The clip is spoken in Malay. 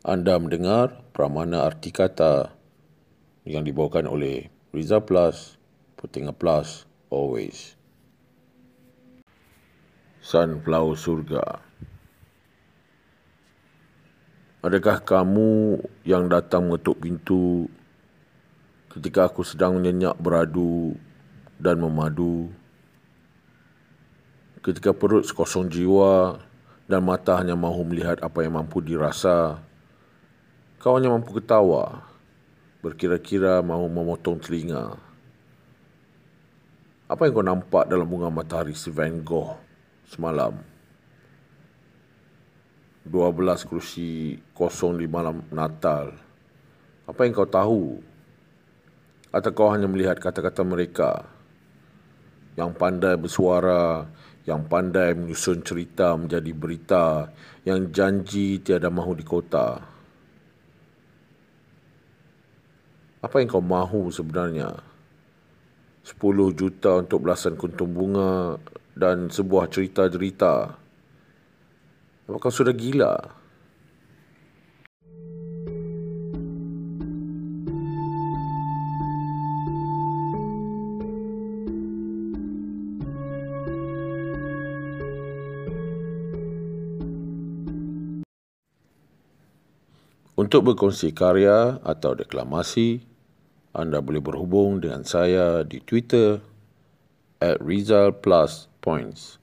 Anda mendengar Pramana Arti Kata yang dibawakan oleh Riza Plus, Putinga Plus, Always. Sunflower Surga Adakah kamu yang datang mengetuk pintu ketika aku sedang menyenyak beradu dan memadu? Ketika perut sekosong jiwa dan mata hanya mahu melihat apa yang mampu dirasa. Kau hanya mampu ketawa, berkira-kira mahu memotong telinga. Apa yang kau nampak dalam bunga matahari si Van Gogh semalam? 12 kerusi kosong di malam Natal. Apa yang kau tahu? Atau kau hanya melihat kata-kata mereka yang pandai bersuara, yang pandai menyusun cerita menjadi berita, yang janji tiada mahu di kota. Apa yang kau mahu sebenarnya? 10 juta untuk belasan kuntum bunga dan sebuah cerita-cerita. Apakah sudah gila? Untuk berkongsi karya atau deklamasi, anda boleh berhubung dengan saya di Twitter at Rizal Plus Points.